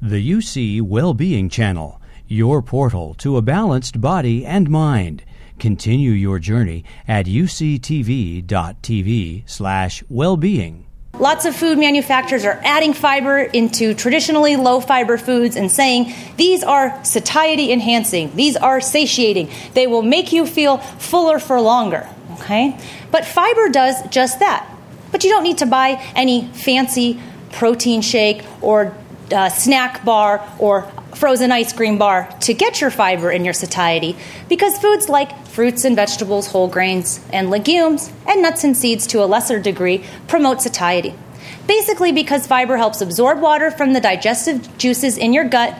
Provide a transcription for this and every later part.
The UC Wellbeing Channel, your portal to a balanced body and mind. Continue your journey at uctv.tv slash wellbeing. Lots of food manufacturers are adding fiber into traditionally low fiber foods and saying these are satiety enhancing, these are satiating, they will make you feel fuller for longer. Okay? But fiber does just that. But you don't need to buy any fancy protein shake or uh, snack bar or frozen ice cream bar to get your fiber and your satiety because foods like fruits and vegetables, whole grains, and legumes, and nuts and seeds to a lesser degree promote satiety. Basically, because fiber helps absorb water from the digestive juices in your gut,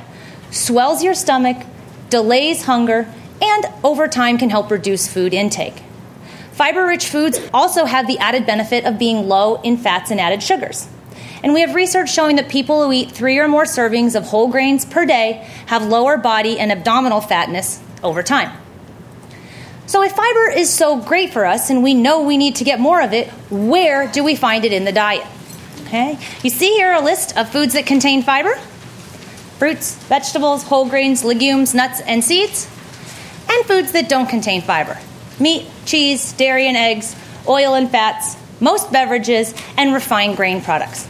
swells your stomach, delays hunger, and over time can help reduce food intake. Fiber rich foods also have the added benefit of being low in fats and added sugars. And we have research showing that people who eat three or more servings of whole grains per day have lower body and abdominal fatness over time. So, if fiber is so great for us and we know we need to get more of it, where do we find it in the diet? Okay, you see here a list of foods that contain fiber fruits, vegetables, whole grains, legumes, nuts, and seeds, and foods that don't contain fiber meat, cheese, dairy and eggs, oil and fats, most beverages, and refined grain products.